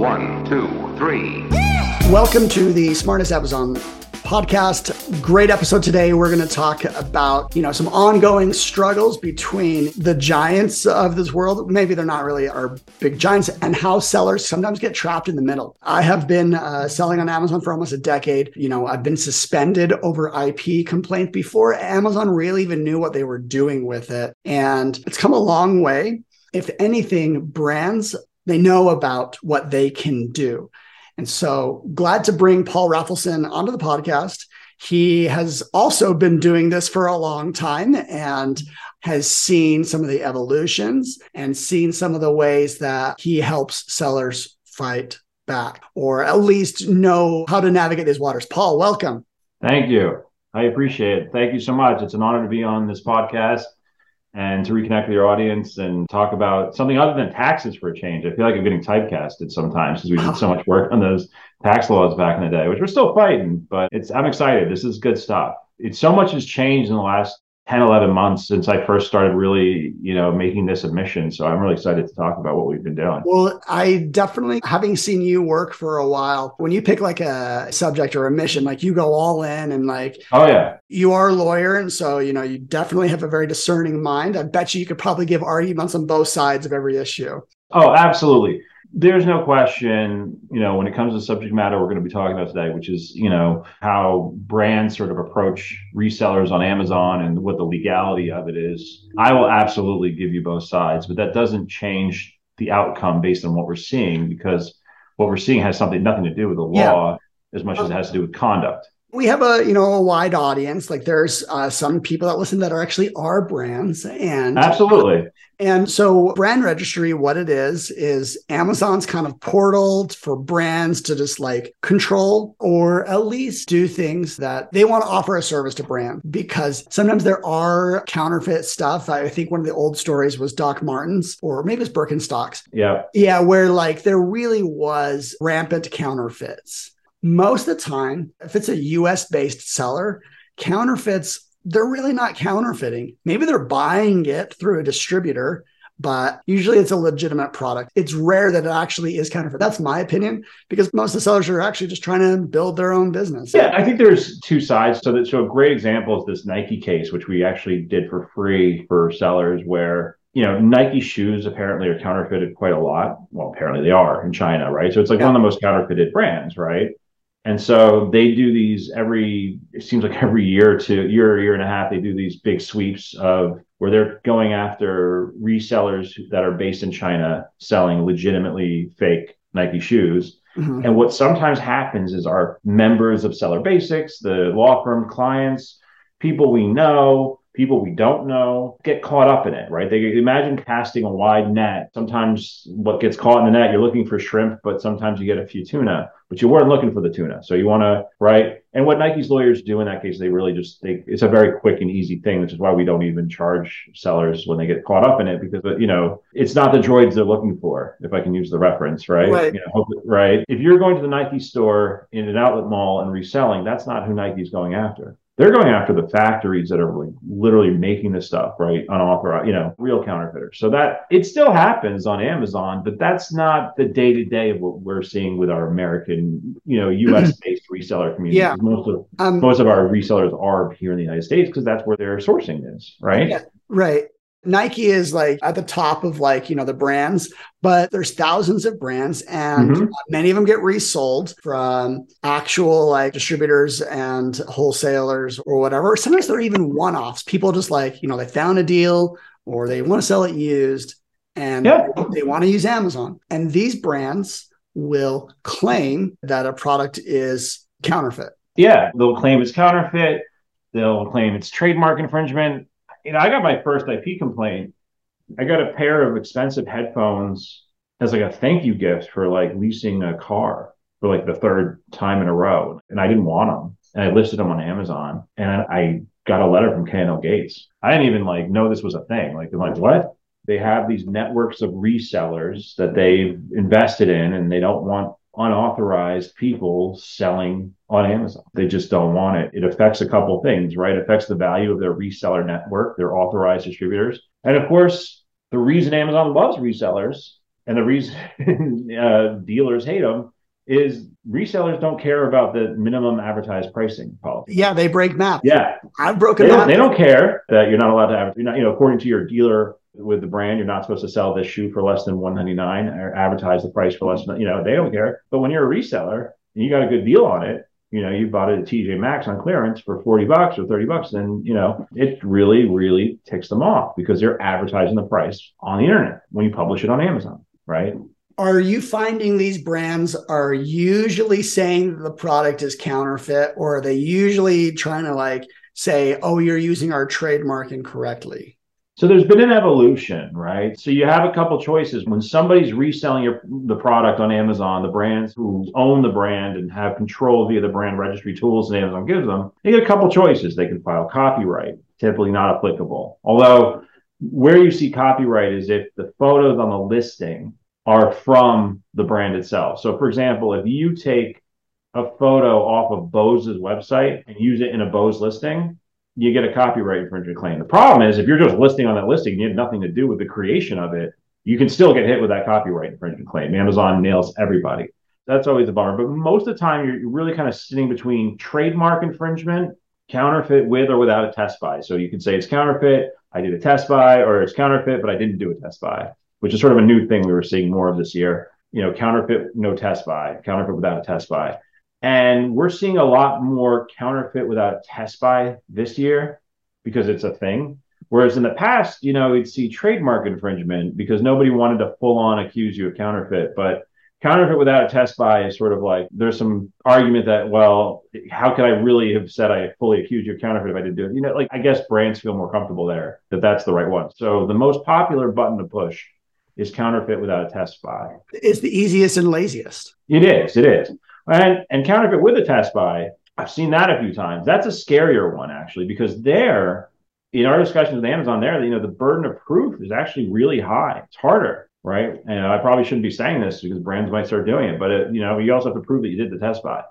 One, two, three. Welcome to the Smartest Amazon podcast. Great episode today. We're going to talk about, you know, some ongoing struggles between the giants of this world. Maybe they're not really our big giants and how sellers sometimes get trapped in the middle. I have been uh, selling on Amazon for almost a decade. You know, I've been suspended over IP complaint before Amazon really even knew what they were doing with it. And it's come a long way. If anything, brands, they know about what they can do. And so glad to bring Paul Rafelson onto the podcast. He has also been doing this for a long time and has seen some of the evolutions and seen some of the ways that he helps sellers fight back or at least know how to navigate these waters. Paul, welcome. Thank you. I appreciate it. Thank you so much. It's an honor to be on this podcast and to reconnect with your audience and talk about something other than taxes for a change. I feel like I'm getting typecasted sometimes because we did so much work on those tax laws back in the day, which we're still fighting, but it's I'm excited. This is good stuff. It's so much has changed in the last 10, 11 months since I first started really, you know, making this a mission So I'm really excited to talk about what we've been doing. Well, I definitely, having seen you work for a while, when you pick like a subject or a mission, like you go all in and like, oh, yeah. You are a lawyer. And so, you know, you definitely have a very discerning mind. I bet you you could probably give arguments on both sides of every issue. Oh, absolutely there's no question, you know, when it comes to the subject matter we're going to be talking about today, which is, you know, how brands sort of approach resellers on Amazon and what the legality of it is. I will absolutely give you both sides, but that doesn't change the outcome based on what we're seeing because what we're seeing has something nothing to do with the law yeah. as much as it has to do with conduct we have a you know a wide audience. Like there's uh, some people that listen that are actually our brands and absolutely. And so brand registry what it is is amazon's kind of portal for brands to just like control or at least do things that they want to offer a service to brand. Because sometimes there are counterfeit stuff. I think one of the old stories was doc martens or maybe it's birkenstocks. Yeah. Yeah where like there really was rampant counterfeits most of the time, if it's a US based seller, counterfeits, they're really not counterfeiting. Maybe they're buying it through a distributor, but usually it's a legitimate product. It's rare that it actually is counterfeit. That's my opinion because most of the sellers are actually just trying to build their own business. Yeah, I think there's two sides. So that so a great example is this Nike case, which we actually did for free for sellers where you know, Nike shoes apparently are counterfeited quite a lot. Well, apparently they are in China, right? So it's like yeah. one of the most counterfeited brands, right? And so they do these every, it seems like every year to year, year and a half, they do these big sweeps of where they're going after resellers that are based in China selling legitimately fake Nike shoes. Mm-hmm. And what sometimes happens is our members of Seller Basics, the law firm clients, people we know, people we don't know get caught up in it, right? They imagine casting a wide net. Sometimes what gets caught in the net, you're looking for shrimp, but sometimes you get a few tuna, but you weren't looking for the tuna. So you want to, right? And what Nike's lawyers do in that case, they really just, they, it's a very quick and easy thing, which is why we don't even charge sellers when they get caught up in it because, you know, it's not the droids they're looking for, if I can use the reference, right? Right. You know, right. If you're going to the Nike store in an outlet mall and reselling, that's not who Nike's going after they're going after the factories that are like literally making this stuff, right? Unauthorized, you know, real counterfeiters. So that it still happens on Amazon, but that's not the day to day of what we're seeing with our American, you know, US based reseller community. Yeah. Most of um, most of our resellers are here in the United States because that's where their sourcing is, right? Yeah, right. Nike is like at the top of like, you know, the brands, but there's thousands of brands and mm-hmm. many of them get resold from actual like distributors and wholesalers or whatever. Sometimes they're even one offs. People just like, you know, they found a deal or they want to sell it used and they want to use Amazon. And these brands will claim that a product is counterfeit. Yeah, they'll claim it's counterfeit. They'll claim it's trademark infringement you know, I got my first IP complaint. I got a pair of expensive headphones as like a thank you gift for like leasing a car for like the third time in a row. And I didn't want them. And I listed them on Amazon and I got a letter from K&L Gates. I didn't even like know this was a thing. Like, I'm like, what? They have these networks of resellers that they've invested in and they don't want unauthorized people selling on Amazon. They just don't want it. It affects a couple things, right? It affects the value of their reseller network, their authorized distributors. And of course, the reason Amazon loves resellers And the reason uh, dealers hate them is resellers don't care about the minimum advertised pricing policy. Yeah, they break MAP. Yeah, I've broken they don't, they don't care that you're not allowed to advertise. You're not, you know, according to your dealer with the brand, you're not supposed to sell this shoe for less than 199 or advertise the price for less than, you know, they don't care. But when you're a reseller and you got a good deal on it, you know, you bought it at TJ Maxx on clearance for 40 bucks or 30 bucks, then, you know, it really, really ticks them off because they're advertising the price on the internet when you publish it on Amazon, right? Are you finding these brands are usually saying the product is counterfeit, or are they usually trying to like say, oh, you're using our trademark incorrectly? So there's been an evolution, right? So you have a couple choices when somebody's reselling your the product on Amazon, the brands who own the brand and have control via the brand registry tools that Amazon gives them, they get a couple choices. They can file copyright, typically not applicable. Although where you see copyright is if the photos on the listing are from the brand itself. So for example, if you take a photo off of Bose's website and use it in a Bose listing, you get a copyright infringement claim. The problem is if you're just listing on that listing, and you have nothing to do with the creation of it, you can still get hit with that copyright infringement claim. Amazon nails everybody. That's always a bummer. But most of the time, you're really kind of sitting between trademark infringement, counterfeit with or without a test buy. So you can say it's counterfeit, I did a test buy, or it's counterfeit, but I didn't do a test buy, which is sort of a new thing we were seeing more of this year. You know, counterfeit, no test buy, counterfeit without a test buy. And we're seeing a lot more counterfeit without a test buy this year because it's a thing. Whereas in the past, you know, we'd see trademark infringement because nobody wanted to full on accuse you of counterfeit. But counterfeit without a test buy is sort of like there's some argument that, well, how could I really have said I fully accused you of counterfeit if I didn't do it? You know, like I guess brands feel more comfortable there that that's the right one. So the most popular button to push is counterfeit without a test buy. It's the easiest and laziest. It is. It is. And and counterfeit with a test buy, I've seen that a few times. That's a scarier one actually, because there, in our discussions with Amazon, there, you know, the burden of proof is actually really high. It's harder, right? And I probably shouldn't be saying this because brands might start doing it, but it, you know, you also have to prove that you did the test buy,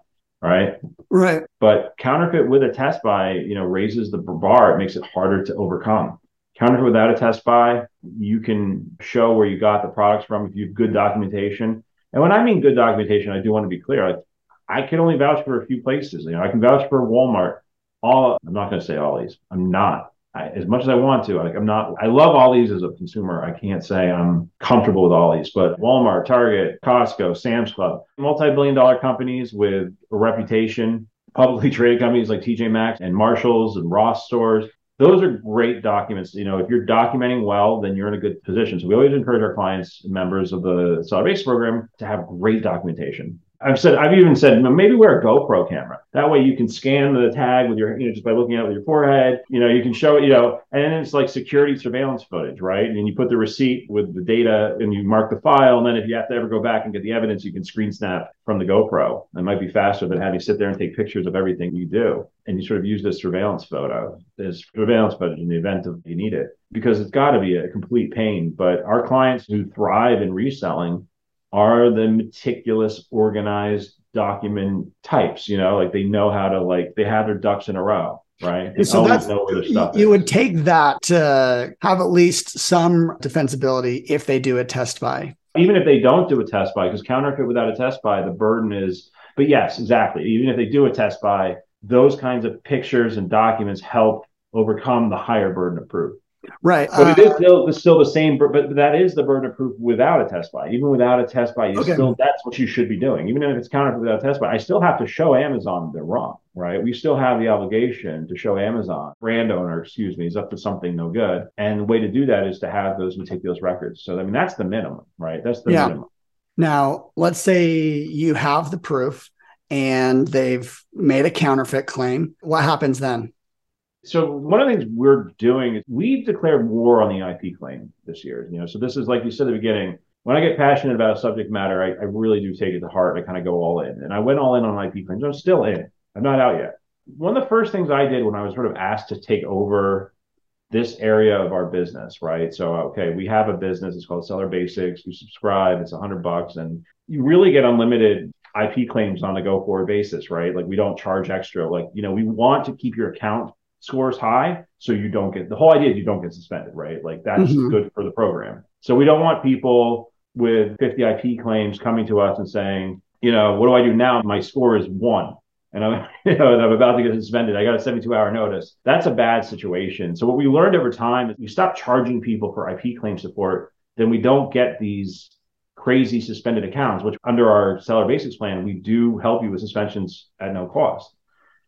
right? Right. But counterfeit with a test buy, you know, raises the bar. It makes it harder to overcome. Counterfeit without a test buy, you can show where you got the products from if you have good documentation. And when I mean good documentation, I do want to be clear. Like, I can only vouch for a few places. You know, I can vouch for Walmart. All I'm not going to say Ollie's. I'm not. I, as much as I want to, like I'm not. I love Ollie's as a consumer. I can't say I'm comfortable with Ollie's, but Walmart, Target, Costco, Sam's Club, multi-billion-dollar companies with a reputation, publicly traded companies like TJ Maxx and Marshalls and Ross stores. Those are great documents. You know, if you're documenting well, then you're in a good position. So we always encourage our clients, members of the Seller Basics program, to have great documentation. I've said I've even said maybe wear a GoPro camera. That way you can scan the tag with your you know just by looking at it with your forehead. You know you can show it. You know, and it's like security surveillance footage, right? And you put the receipt with the data and you mark the file. And then if you have to ever go back and get the evidence, you can screen snap from the GoPro. It might be faster than having you sit there and take pictures of everything you do. And you sort of use this surveillance photo, this surveillance footage in the event of you need it, because it's got to be a complete pain. But our clients who thrive in reselling are the meticulous, organized document types. You know, like they know how to like they have their ducks in a row, right? They so that's know where stuff you would take that to have at least some defensibility if they do a test buy. Even if they don't do a test buy, because counterfeit without a test buy, the burden is. But yes, exactly. Even if they do a test buy, those kinds of pictures and documents help overcome the higher burden of proof. Right. But Uh, is still it's still the same, but that is the burden of proof without a test buy. Even without a test buy, you Okay. still that's what you should be doing. Even if it's counterfeit without a test buy, I still have to show Amazon they're wrong, right? We still have the obligation to show Amazon brand owner, excuse me, is up to something no good. And the way to do that is to have those meticulous records. So I mean that's the minimum, right? That's the Yeah. minimum. now, let's say you have the proof and they've made a counterfeit claim. What happens then? So one of the things we're doing is we've declared war on the IP claim this year. You know, so this is like you said at the beginning. When I get passionate about a subject matter, I, I really do take it to heart. I kind of go all in, and I went all in on IP claims. I'm still in. I'm not out yet. One of the first things I did when I was sort of asked to take over this area of our business, right? So, okay, we have a business. It's called Seller Basics. You subscribe. It's a hundred bucks, and you really get unlimited IP claims on a go forward basis, right? Like we don't charge extra. Like you know, we want to keep your account scores high so you don't get the whole idea is you don't get suspended right like that's Mhm. good for the program so we don't want people with 50 IP claims coming to us and saying, you know, what do I do now? My score is one. And I'm, you know, I'm about to get suspended. I got a 72 hour notice. That's a bad situation. So what we learned over time is we stop charging people for IP claim support, then we don't get these crazy suspended accounts, which under our seller basics plan, we do help you with suspensions at no cost.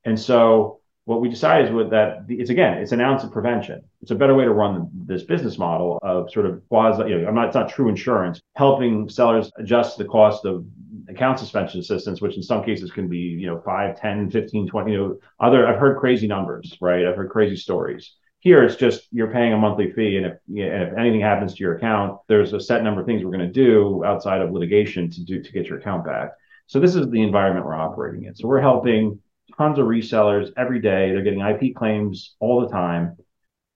And so what we decided is that it's again it's an ounce of prevention. It's a better way to run this business model of sort of quasi you know i'm not it's not true insurance helping sellers adjust the cost of account suspension assistance which in some cases can be you know 5 10 15 20 you know other i've heard crazy numbers right? I've heard crazy stories. Here it's just you're paying a monthly fee and if, and if anything happens to your account there's a set number of things we're going to do outside of litigation to do to get your account back. So this is the environment we're operating in. So we're helping tons of resellers every day. They're getting IP claims all the time.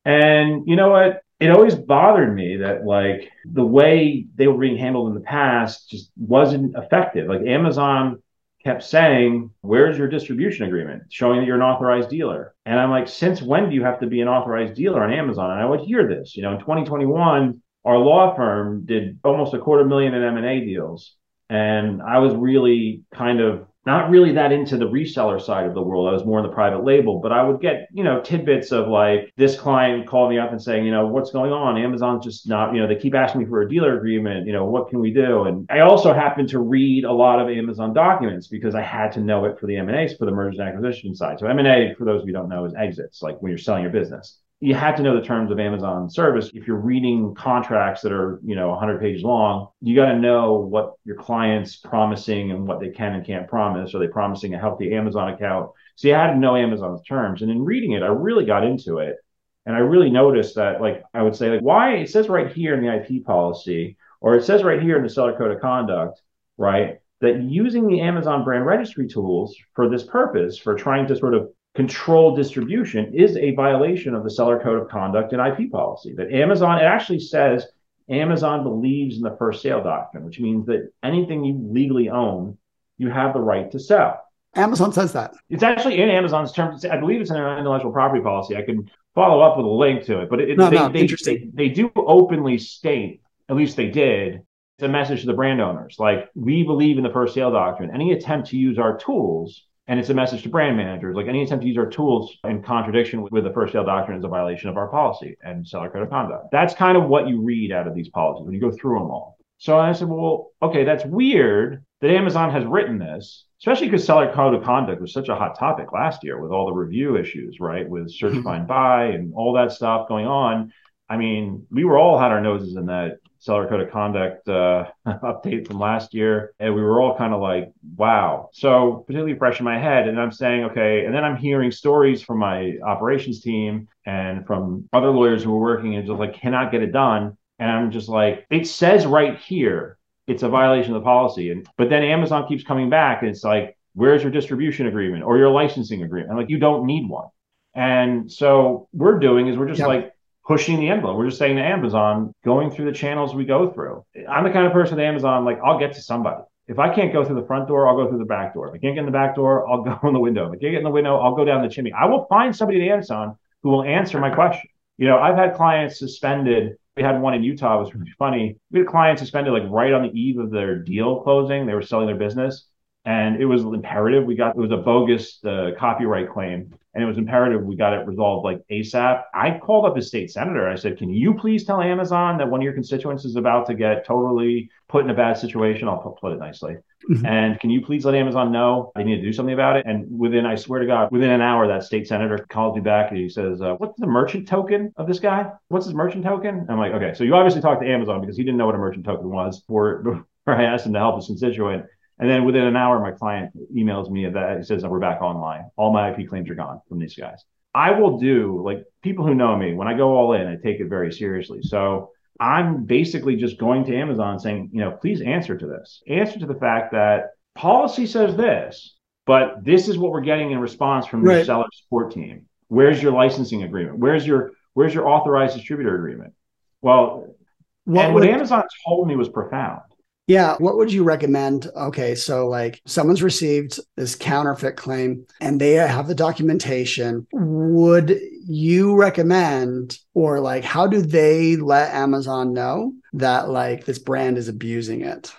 And you know what? It always bothered me that like the way they were being handled in the past just wasn't effective. Like Amazon kept saying, Where's your distribution agreement? Showing that you're an authorized dealer. And I'm like, Since when do you have to be an authorized dealer on Amazon? And I would hear this, you know, in 2021, our law firm did almost a quarter million in M&A deals. And I was really kind of not really that into the reseller side of the world. I was more in the private label, but I would get, you know, tidbits of like this client called me up and saying, you know, what's going on? Amazon's just not, you know, they keep asking me for a dealer agreement. You know, what can we do? And I also happened to read a lot of Amazon documents because I had to know it for the M&As for the merger and acquisition side. So M&A, for those of you who don't know, is exits, like when you're selling your business you have to know the terms of Amazon service. If you're reading contracts that are, you know, 100 pages long, you got to know what your client's promising and what they can and can't promise. Are they promising a healthy Amazon account? So you had to know Amazon's terms. And in reading it, I really got into it. And I really noticed that, like, I would say, like, why it says right here in the IP policy, or it says right here in the seller code of conduct, right, that using the Amazon brand registry tools for this purpose, for trying to sort of control distribution is a violation of the seller code of conduct and IP policy. That Amazon, it actually says Amazon believes in the first sale doctrine, which means that anything you legally own, you have the right to sell. Amazon says that. It's actually in Amazon's terms. I believe it's in their intellectual property policy. I can follow up with a link to it, but it, no, they, no, they, interesting. They, they do openly state, at least they did, it's a message to the brand owners. Like, we believe in the first sale doctrine. Any attempt to use our tools and it's a message to brand managers. Like any attempt to use our tools in contradiction with, with the first sale doctrine is a violation of our policy and seller code of conduct. That's kind of what you read out of these policies when you go through them all. So I said, well, okay, that's weird that Amazon has written this, especially because seller code of conduct was such a hot topic last year with all the review issues, right? With search, mm-hmm. find, buy, and all that stuff going on. I mean, we were all had our noses in that seller code of conduct uh, update from last year, and we were all kind of like, "Wow!" So particularly fresh in my head, and I'm saying, "Okay," and then I'm hearing stories from my operations team and from other lawyers who were working and just like cannot get it done, and I'm just like, "It says right here, it's a violation of the policy," and but then Amazon keeps coming back, and it's like, "Where's your distribution agreement or your licensing agreement?" I'm like, "You don't need one." And so we're doing is we're just like pushing the envelope. We're just saying to Amazon, going through the channels we go through. I'm the kind of person at Amazon, like, I'll get to somebody. If I can't go through the front door, I'll go through the back door. If I can't get in the back door, I'll go in the window. If I can't get in the window, I'll go down the chimney. I will find somebody at Amazon who will answer my question. You know, I've had clients suspended. We had one in Utah, it was really funny. We had clients suspended like right on the eve of their deal closing. They were selling their business and it was imperative. We got it was a bogus uh, copyright claim, and it was imperative we got it resolved like ASAP. I called up his state senator. I said, "Can you please tell Amazon that one of your constituents is about to get totally put in a bad situation?" I'll put, it nicely. Mm-hmm. And can you please let Amazon know they need to do something about it? And within, I swear to God, within an hour, that state senator calls me back and he says, uh, "What's the merchant token of this guy? What's his merchant token?" I'm like, "Okay, so you obviously talked to Amazon because he didn't know what a merchant token was before, before I asked him to help his constituent." And then within an hour, my client emails me that it says we're back online. All my IP claims are gone from these guys. I will do like people who know me when I go all in, I take it very seriously. So I'm basically just going to Amazon saying, you know, please answer to this. Answer to the fact that policy says this, but this is what we're getting in response from right. your seller support team. Where's your licensing agreement? Where's your where's your authorized distributor agreement? Well, what and what Amazon told me was profound Yeah. What would you recommend? Okay. So, like, someone's received this counterfeit claim and they have the documentation. Would you recommend, or like, how do they let Amazon know that, like, this brand is abusing it?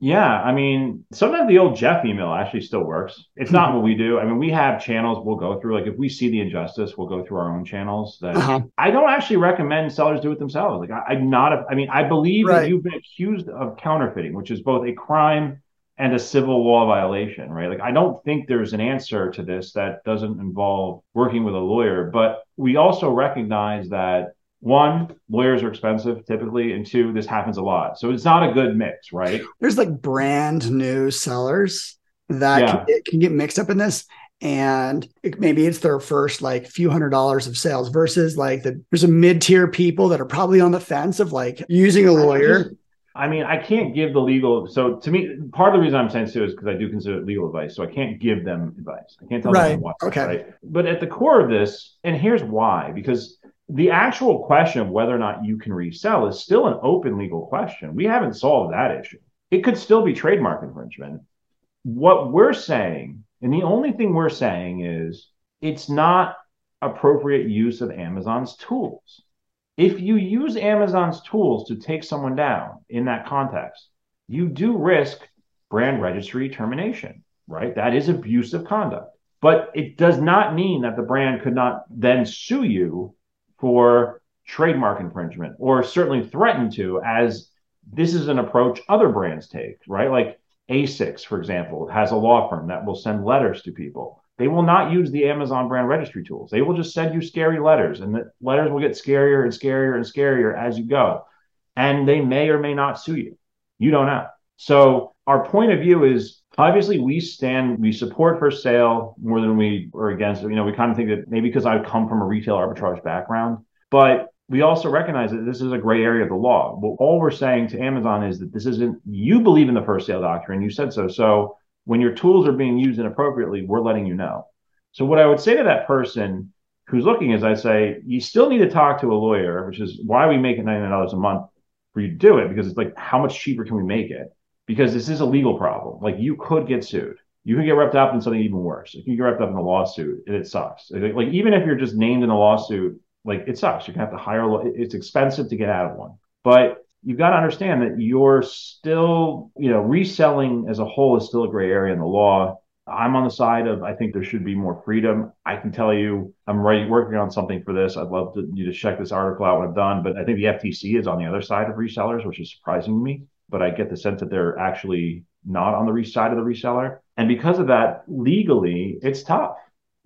Yeah, I mean, sometimes the old Jeff email actually still works. It's not what we do. I mean, we have channels we'll go through. Like if we see the injustice, we'll go through our own channels. That uh-huh. I don't actually recommend sellers do it themselves. Like I, am not. A, I mean, I believe right. that you've been accused of counterfeiting, which is both a crime and a civil law violation, right? Like I don't think there's an answer to this that doesn't involve working with a lawyer. But we also recognize that one, lawyers are expensive typically, and two, this happens a lot. So it's not a good mix, right? There's like brand new sellers that yeah. can, can, get mixed up in this. And it, maybe it's their first like few hundred dollars of sales versus like the there's a mid tier people that are probably on the fence of like using a lawyer. I, mean, I can't give the legal. So to me, part of the reason I'm saying so is because I do consider it legal advice. So I can't give them advice. I can't tell right. them what. Okay. Right. But at the core of this, and here's why: because the actual question of whether or not you can resell is still an open legal question. We haven't solved that issue. It could still be trademark infringement. What we're saying, and the only thing we're saying is it's not appropriate use of Amazon's tools. If you use Amazon's tools to take someone down in that context, you do risk brand registry termination, right? That is abusive conduct. But it does not mean that the brand could not then sue you for trademark infringement or certainly threaten to as this is an approach other brands take, right? Like ASICS, for example, has a law firm that will send letters to people. They will not use the Amazon brand registry tools. They will just send you scary letters, and the letters will get scarier and scarier and scarier as you go. And they may or may not sue you. You don't know. So, our point of view is obviously we stand, we support for sale more than we are against. You know, we kind of think that maybe because I come from a retail arbitrage background, but we also recognize that this is a gray area of the law. Well, all we're saying to Amazon is that this isn't, you believe in the first sale doctrine, you said so. So when your tools are being used inappropriately, we're letting you know. So what I would say to that person who's looking is I say, you still need to talk to a lawyer, which is why we make it $99 a month for you to do it, because it's like, how much cheaper can we make it? Because this is a legal problem. Like you could get sued. You could get wrapped up in something even worse. If you get wrapped up in a lawsuit, and it sucks. Like even if you're just named in a lawsuit, like it sucks. You're gonna have to hire. It's expensive to get out of one. But you've got to understand that you're still, you know, reselling as a whole is still a gray area in the law. I'm on the side of I think there should be more freedom. I can tell you I'm ready working on something for this. I'd love to, you to check this article out when I'm done. But I think the FTC is on the other side of resellers, which is surprising to me but I get the sense that they're actually not on the side of the reseller. And because of that, legally, it's tough.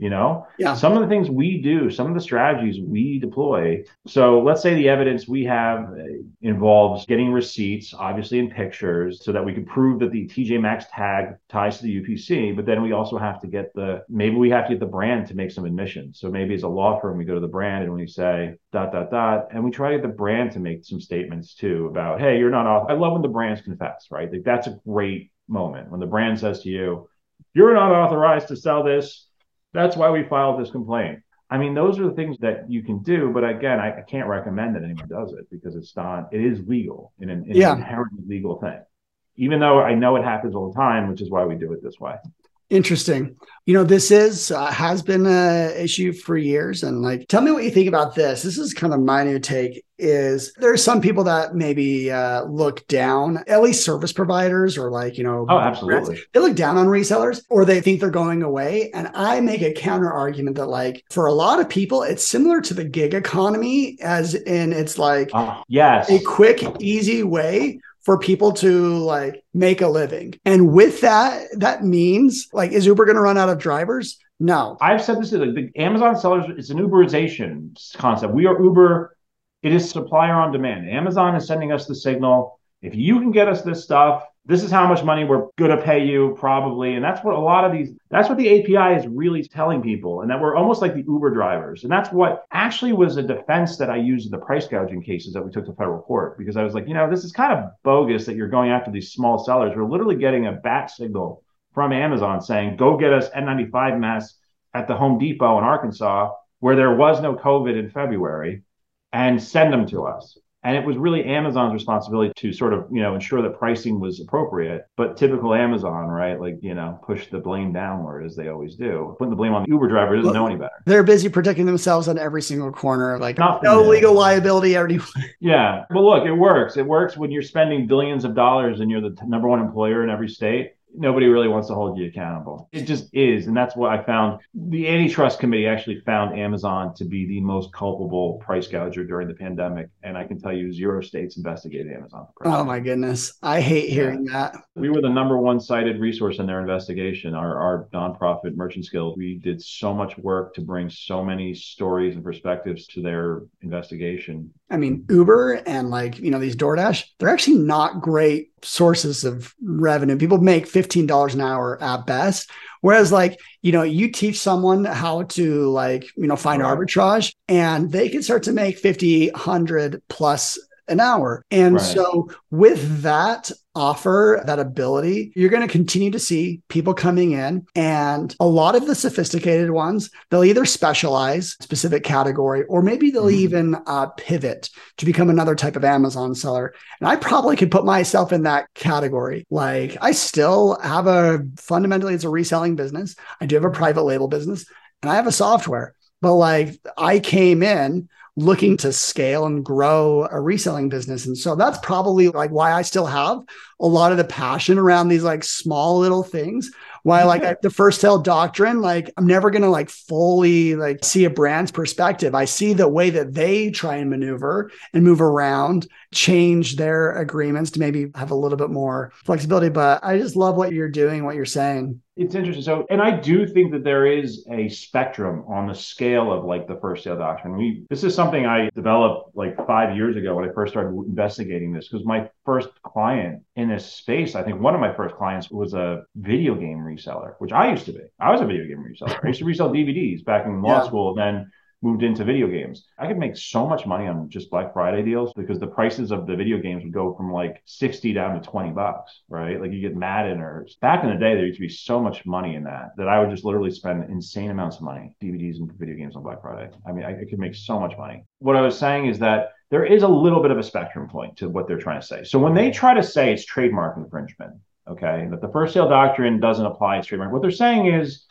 You know, yeah. some of the things we do, some of the strategies we deploy. So let's say the evidence we have uh, involves getting receipts, obviously in pictures, so that we can prove that the TJ Maxx tag ties to the UPC. But then we also have to get the maybe we have to get the brand to make some admissions. So maybe as a law firm, we go to the brand and we say dot dot dot, and we try to get the brand to make some statements too about, hey, you're not off. I love when the brands confess, right? Like that's a great moment when the brand says to you, you're not authorized to sell this that's why we filed this complaint. I mean, those are the things that you can do, but again, I, I can't recommend that anyone does it because it's not. It is legal in an, yeah. an inherently legal thing, even though I know it happens all the time, which is why we do it this way. Interesting. You know, this is uh, has been a issue for years, and like, tell me what you think about this. This is kind of my new take. Is there are some people that maybe uh, look down, at least service providers, or like you know, oh, absolutely, they look down on resellers, or they think they're going away. And I make a counter argument that like for a lot of people, it's similar to the gig economy, as in it's like uh, yes, a quick, easy way for people to like make a living. And with that, that means like, is Uber going to run out of drivers? No. I've said this is like the Amazon sellers, it's an Uberization concept. We are Uber, it is supplier on demand. Amazon is sending us the signal. If you can get us this stuff, this is how much money we're going to pay you probably. And that's what a lot of these that's what the api is really telling people and that we're almost like the uber drivers. And that's what actually was a defense that i used in the price gouging cases that we took to federal court because i was like you know this is kind of bogus that you're going after these small sellers. We're literally getting a bat signal from amazon saying go get us n95 masks at the home depot in arkansas where there was no covid in february and send them to us And it was really Amazon's responsibility to sort of, you know, ensure that pricing was appropriate. But typical Amazon, right? Like, you know, push the blame downward as they always do. Putting the blame on the Uber driver doesn't know any better. They're busy protecting themselves on every single corner. Like Nothing no legal liability already. Yeah. But look, it works. It works when you're spending billions of dollars and you're the number one employer in every state. Nobody really wants to hold you accountable. It just is. And that's what I found. The antitrust committee actually found Amazon to be the most culpable price gouger during the pandemic. And I can tell you, zero states investigated Amazon. for price Oh my goodness. I hate hearing that. we were the number one cited resource in their investigation. Our, our nonprofit merchant Guild, we did so much work to bring so many stories and perspectives to their investigation. I mean, Uber and like, you know, these DoorDash, they're actually not great sources of revenue. People make $15 an hour at best. Whereas, like, you know, you teach someone how to, like, you know, find Right. arbitrage and they can start to make 50, 100 plus an hour. And Right. so, with that offer, that ability, you're going to continue to see people coming in. And a lot of the sophisticated ones, they'll either specialize specific category or maybe they'll Mhm. even uh, pivot to become another type of Amazon seller. And I probably could put myself in that category. Like I still have a fundamentally it's a reselling business. I do have a private label business and I have a software. But like I came in looking to scale and grow a reselling business. And so that's probably like why I still have a lot of the passion around these like small little things. Why mm-hmm. like I, the first sale doctrine, like I'm never gonna like fully like see a brand's perspective. I see the way that they try and maneuver and move around, change their agreements to maybe have a little bit more flexibility. But I just love what you're doing, what you're saying. It's interesting. So, and I do think that there is a spectrum on the scale of like the first sale doctrine. We, this is something I developed like five years ago when I first started investigating this because my first client in this space, I think one of my first clients was a video game reseller, which I used to be. I was a video game reseller. I used to resell DVDs back in law Yeah. school, then moved into video games. I could make so much money on just Black Friday deals because the prices of the video games would go from like 60 down to 20 bucks, right? Like you get Madden or back in the day, there used to be so much money in that that I would just literally spend insane amounts of money, DVDs and video games on Black Friday. I mean, I, I could make so much money. What I was saying is that there is a little bit of a spectrum point to what they're trying to say. So when they try to say it's trademark infringement, okay, that the first sale doctrine doesn't apply to trademark, what they're saying is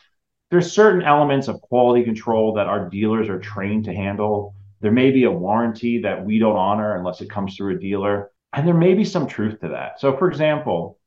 there's certain elements of quality control that our dealers are trained to handle. There may be a warranty that we don't honor unless it comes through a dealer. And there may be some truth to that. So, for example,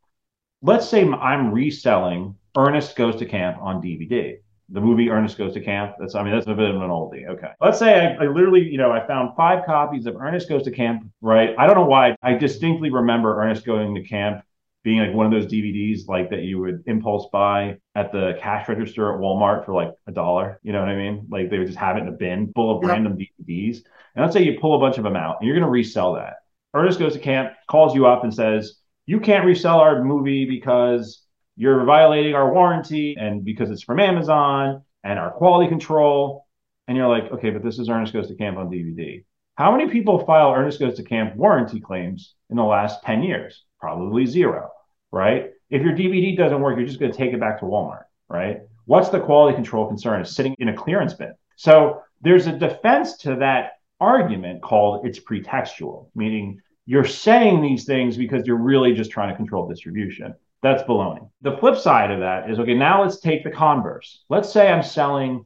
let's say I'm reselling Ernest Goes to Camp on DVD. The movie Ernest Goes to Camp. That's, I mean, that's a bit of an oldie. Okay. Let's say I, I literally, you know, I found five copies of Ernest Goes to Camp, right? I don't know why. I distinctly remember Ernest Going to Camp being like one of those DVDs like that you would impulse buy at the cash register at Walmart for like a dollar. You know what I mean? Like they would just have it in a bin full of Yeah. random DVDs. And let's say you pull a bunch of them out and you're going to resell that. Ernest goes to camp, calls you up and says, You can't resell our movie because you're violating our warranty and because it's from Amazon and our quality control. And you're like, Okay, but this is Ernest Goes to Camp on DVD. How many people file Ernest Goes to Camp warranty claims in the last 10 years? Probably zero, right? If your DVD doesn't work, you're just going to take it back to Walmart, right? What's the quality control concern? It's sitting in a clearance bin. So there's a defense to that argument called it's pretextual, meaning you're saying these things because you're really just trying to control distribution. That's baloney. The flip side of that is okay, now let's take the converse. Let's say I'm selling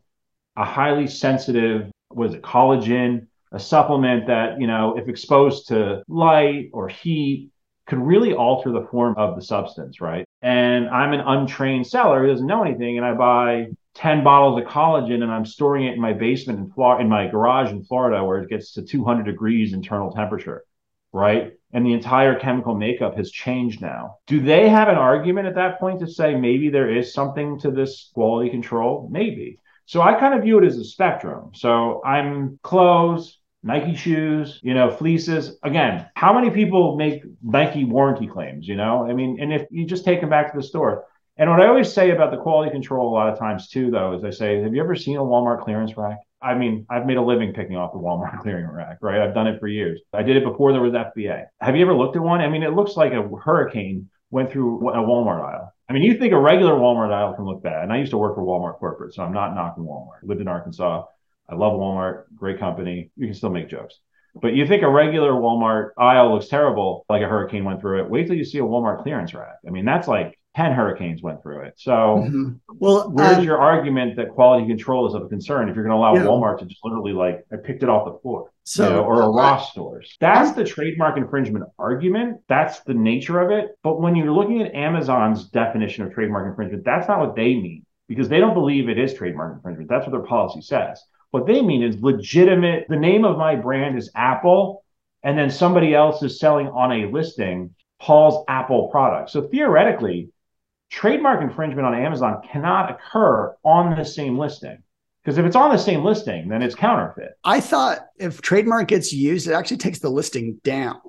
a highly sensitive, what is it, collagen, a supplement that, you know, if exposed to light or heat, could really alter the form of the substance, right? And I'm an untrained seller who doesn't know anything, and I buy 10 bottles of collagen and I'm storing it in my basement in Florida, in my garage in Florida, where it gets to 200 degrees internal temperature, right? And the entire chemical makeup has changed now. Do they have an argument at that point to say maybe there is something to this quality control? Maybe. So I kind of view it as a spectrum. So I'm clothes, Nike shoes, you know, fleeces. Again, how many people make Nike warranty claims? You know, I mean, and if you just take them back to the store. And what I always say about the quality control a lot of times too, though, is I say, have you ever seen a Walmart clearance rack? I mean, I've made a living picking off the Walmart clearing rack, right? I've done it for years. I did it before there was FBA. Have you ever looked at one? I mean, it looks like a hurricane went through a Walmart aisle. I mean, you think a regular Walmart aisle can look bad. And I used to work for Walmart corporate, so I'm not knocking Walmart. I lived in Arkansas. I love Walmart, great company. You can still make jokes. But you think a regular Walmart aisle looks terrible, like a hurricane went through it. Wait till you see a Walmart clearance rack. I mean, that's like 10 hurricanes went through it. So, mm-hmm. well, where's um, your argument that quality control is of a concern if you're going to allow yeah. Walmart to just literally like, I picked it off the floor? So, you know, or a Ross stores. That's the trademark infringement argument. That's the nature of it. But when you're looking at Amazon's definition of trademark infringement, that's not what they mean because they don't believe it is trademark infringement. That's what their policy says. What they mean is legitimate. The name of my brand is Apple, and then somebody else is selling on a listing Paul's Apple product. So theoretically, trademark infringement on Amazon cannot occur on the same listing. Because if it's on the same listing, then it's counterfeit. I thought if trademark gets used, it actually takes the listing down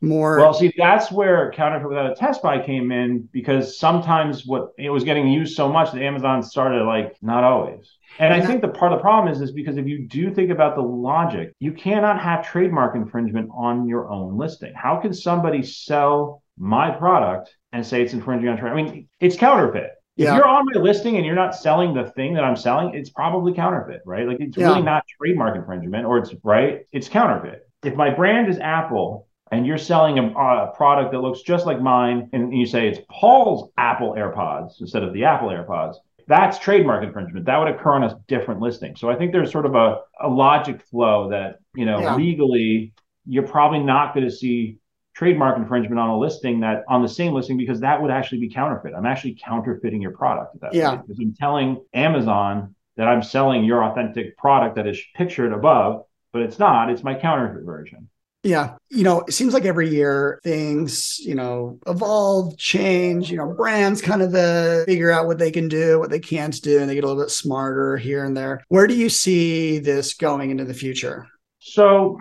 more. Well, see, that's where counterfeit without a test buy came in because sometimes what it was getting used so much that Amazon started like not always. And I think the part of the problem is is because if you do think about the logic, you cannot have trademark infringement on your own listing. How can somebody sell my product and say it's infringing on trade? I mean, it's counterfeit. If yeah. you're on my listing and you're not selling the thing that I'm selling, it's probably counterfeit, right? Like it's yeah. really not trademark infringement, or it's right, it's counterfeit. If my brand is Apple and you're selling a, a, product that looks just like mine, and you say it's Paul's Apple AirPods instead of the Apple AirPods, that's trademark infringement. That would occur on a different listing. So I think there's sort of a, a logic flow that, you know, yeah. legally, you're probably not going to see trademark infringement on a listing that on the same listing because that would actually be counterfeit. I'm actually counterfeiting your product at that yeah. point because I'm telling Amazon that I'm selling your authentic product that is pictured above, but it's not. It's my counterfeit version. Yeah. You know, it seems like every year things, you know, evolve, change, you know, brands kind of uh, figure out what they can do, what they can't do, and they get a little bit smarter here and there. Where do you see this going into the future? So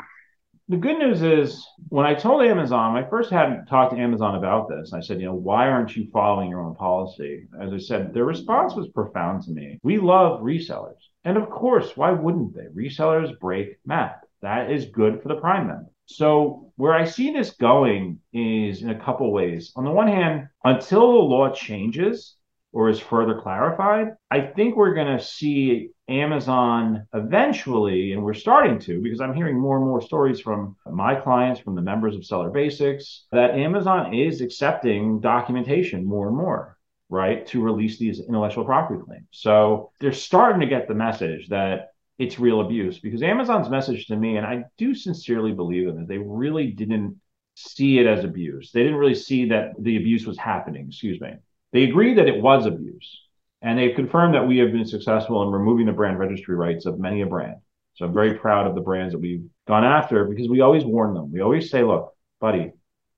the good news is when I told Amazon, I first hadn't talked to Amazon about this. I said, you know, why aren't you following your own policy? As I said, their response was profound to me. We love resellers. And of course, why wouldn't they? Resellers break MAP. That is good for the Prime member. So where I see this going is in a couple ways. On the one hand, until the law changes or is further clarified, I think we're going to see Amazon eventually, and we're starting to, because I'm hearing more and more stories from my clients, from the members of Seller Basics, that Amazon is accepting documentation more and more, right, to release these intellectual property claims. So they're starting to get the message that it's real abuse because Amazon's message to me, and I do sincerely believe them, is they really didn't see it as abuse. They didn't really see that the abuse was happening. Excuse me. They agreed that it was abuse, and they've confirmed that we have been successful in removing the brand registry rights of many a brand. So I'm very proud of the brands that we've gone after because we always warn them. We always say, look, buddy,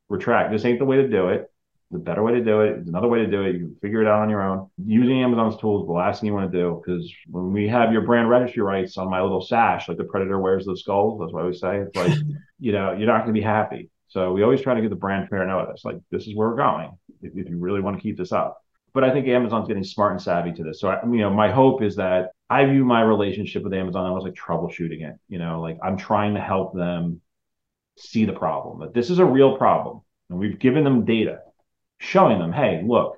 retract. This ain't the way to do it the better way to do it. It's another way to do it. You can figure it out on your own. Using Amazon's tools, the last thing you want to do, because when we have your brand registry rights on my little sash, like the predator wears the skulls, that's what I always say. It's like, you know, you're not going to be happy. So we always try to get the brand fair notice. Like, this is where we're going if, if you really want to keep this up. But I think Amazon's getting smart and savvy to this. So, I, you know, my hope is that I view my relationship with Amazon almost like troubleshooting it. You know, like I'm trying to help them see the problem, that this is a real problem. And we've given them data showing them, hey, look,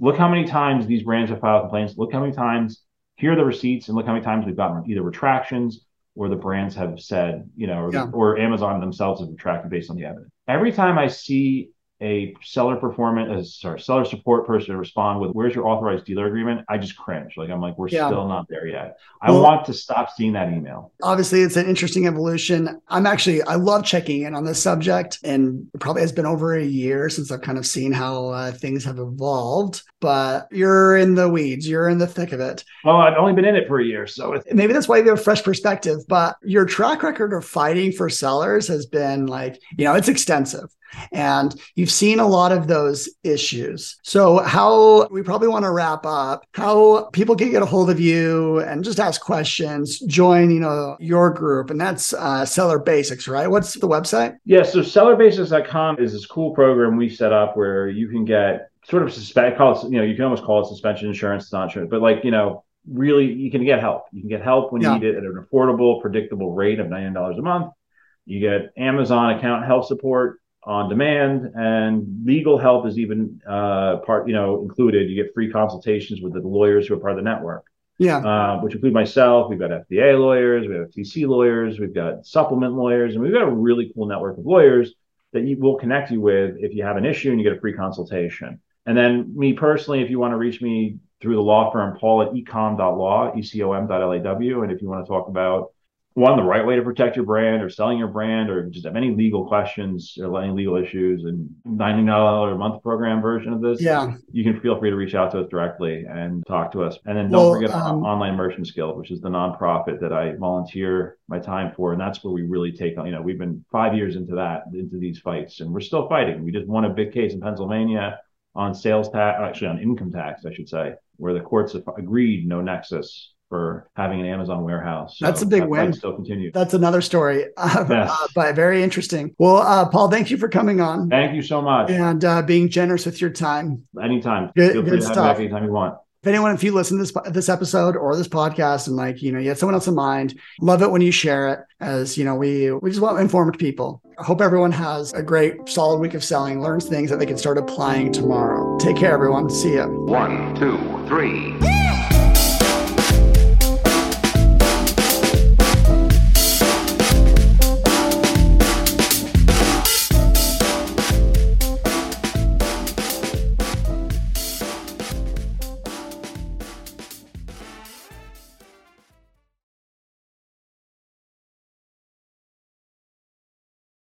look how many times these brands have filed complaints. Look how many times here are the receipts, and look how many times we've gotten either retractions or the brands have said, you know, or, yeah. or Amazon themselves have retracted based on the evidence. Every time I see a seller performance, sorry, seller support person to respond with, "Where's your authorized dealer agreement?" I just cringe. Like I'm like, we're yeah. still not there yet. I well, want to stop seeing that email. Obviously, it's an interesting evolution. I'm actually, I love checking in on this subject, and it probably has been over a year since I've kind of seen how uh, things have evolved. But you're in the weeds. You're in the thick of it. Well, I've only been in it for a year, so maybe that's why you have a fresh perspective. But your track record of fighting for sellers has been like, you know, it's extensive. And you've seen a lot of those issues. So, how we probably want to wrap up, how people can get a hold of you and just ask questions, join, you know, your group. And that's uh, Seller Basics, right? What's the website? Yeah. So, sellerbasics.com is this cool program we set up where you can get sort of suspect, call it, you know, you can almost call it suspension insurance. It's not insurance, but like, you know, really, you can get help. You can get help when you need it at an affordable, predictable rate of $99 a month. You get Amazon account health support on demand and legal help is even uh, part you know included you get free consultations with the lawyers who are part of the network Yeah. uh, which include myself. We've got FDA lawyers, we have TC lawyers, we've got supplement lawyers, and we've got a really cool network of lawyers that you will connect you with if you have an issue and you get a free consultation. And then me personally, if you want to reach me through the law firm, Paul at ecom.law, E-C-O-M.L-A-W. And if you want to talk about one, the right way to protect your brand or selling your brand or just have any legal questions or any legal issues and $99 a month program version of this, Yeah. you can feel free to reach out to us directly and talk to us. And then don't Well, forget um, Online merchant Guild, which is the nonprofit that I volunteer my time for. And that's where we really take on, you know, we've been five years into that, into these fights, and we're still fighting. We just won a big case in Pennsylvania on sales tax, actually on income tax, I should say, where the courts have agreed no nexus for having an Amazon warehouse. That's a big that win. Still continues. That's another story, uh, Yes. uh, but very interesting. Well, uh, Paul, thank you for coming on Thank you so much. and uh, being generous with your time. Anytime. Good- Feel free good to stuff. me back anytime you want. If anyone, if you listen to this this episode or this podcast and like you know you have someone else in mind, love it when you share it. As you know, we we just want informed people. I hope everyone has a great solid week of selling, learns things that they can start applying tomorrow. Take care, everyone. See ya. One, two, three.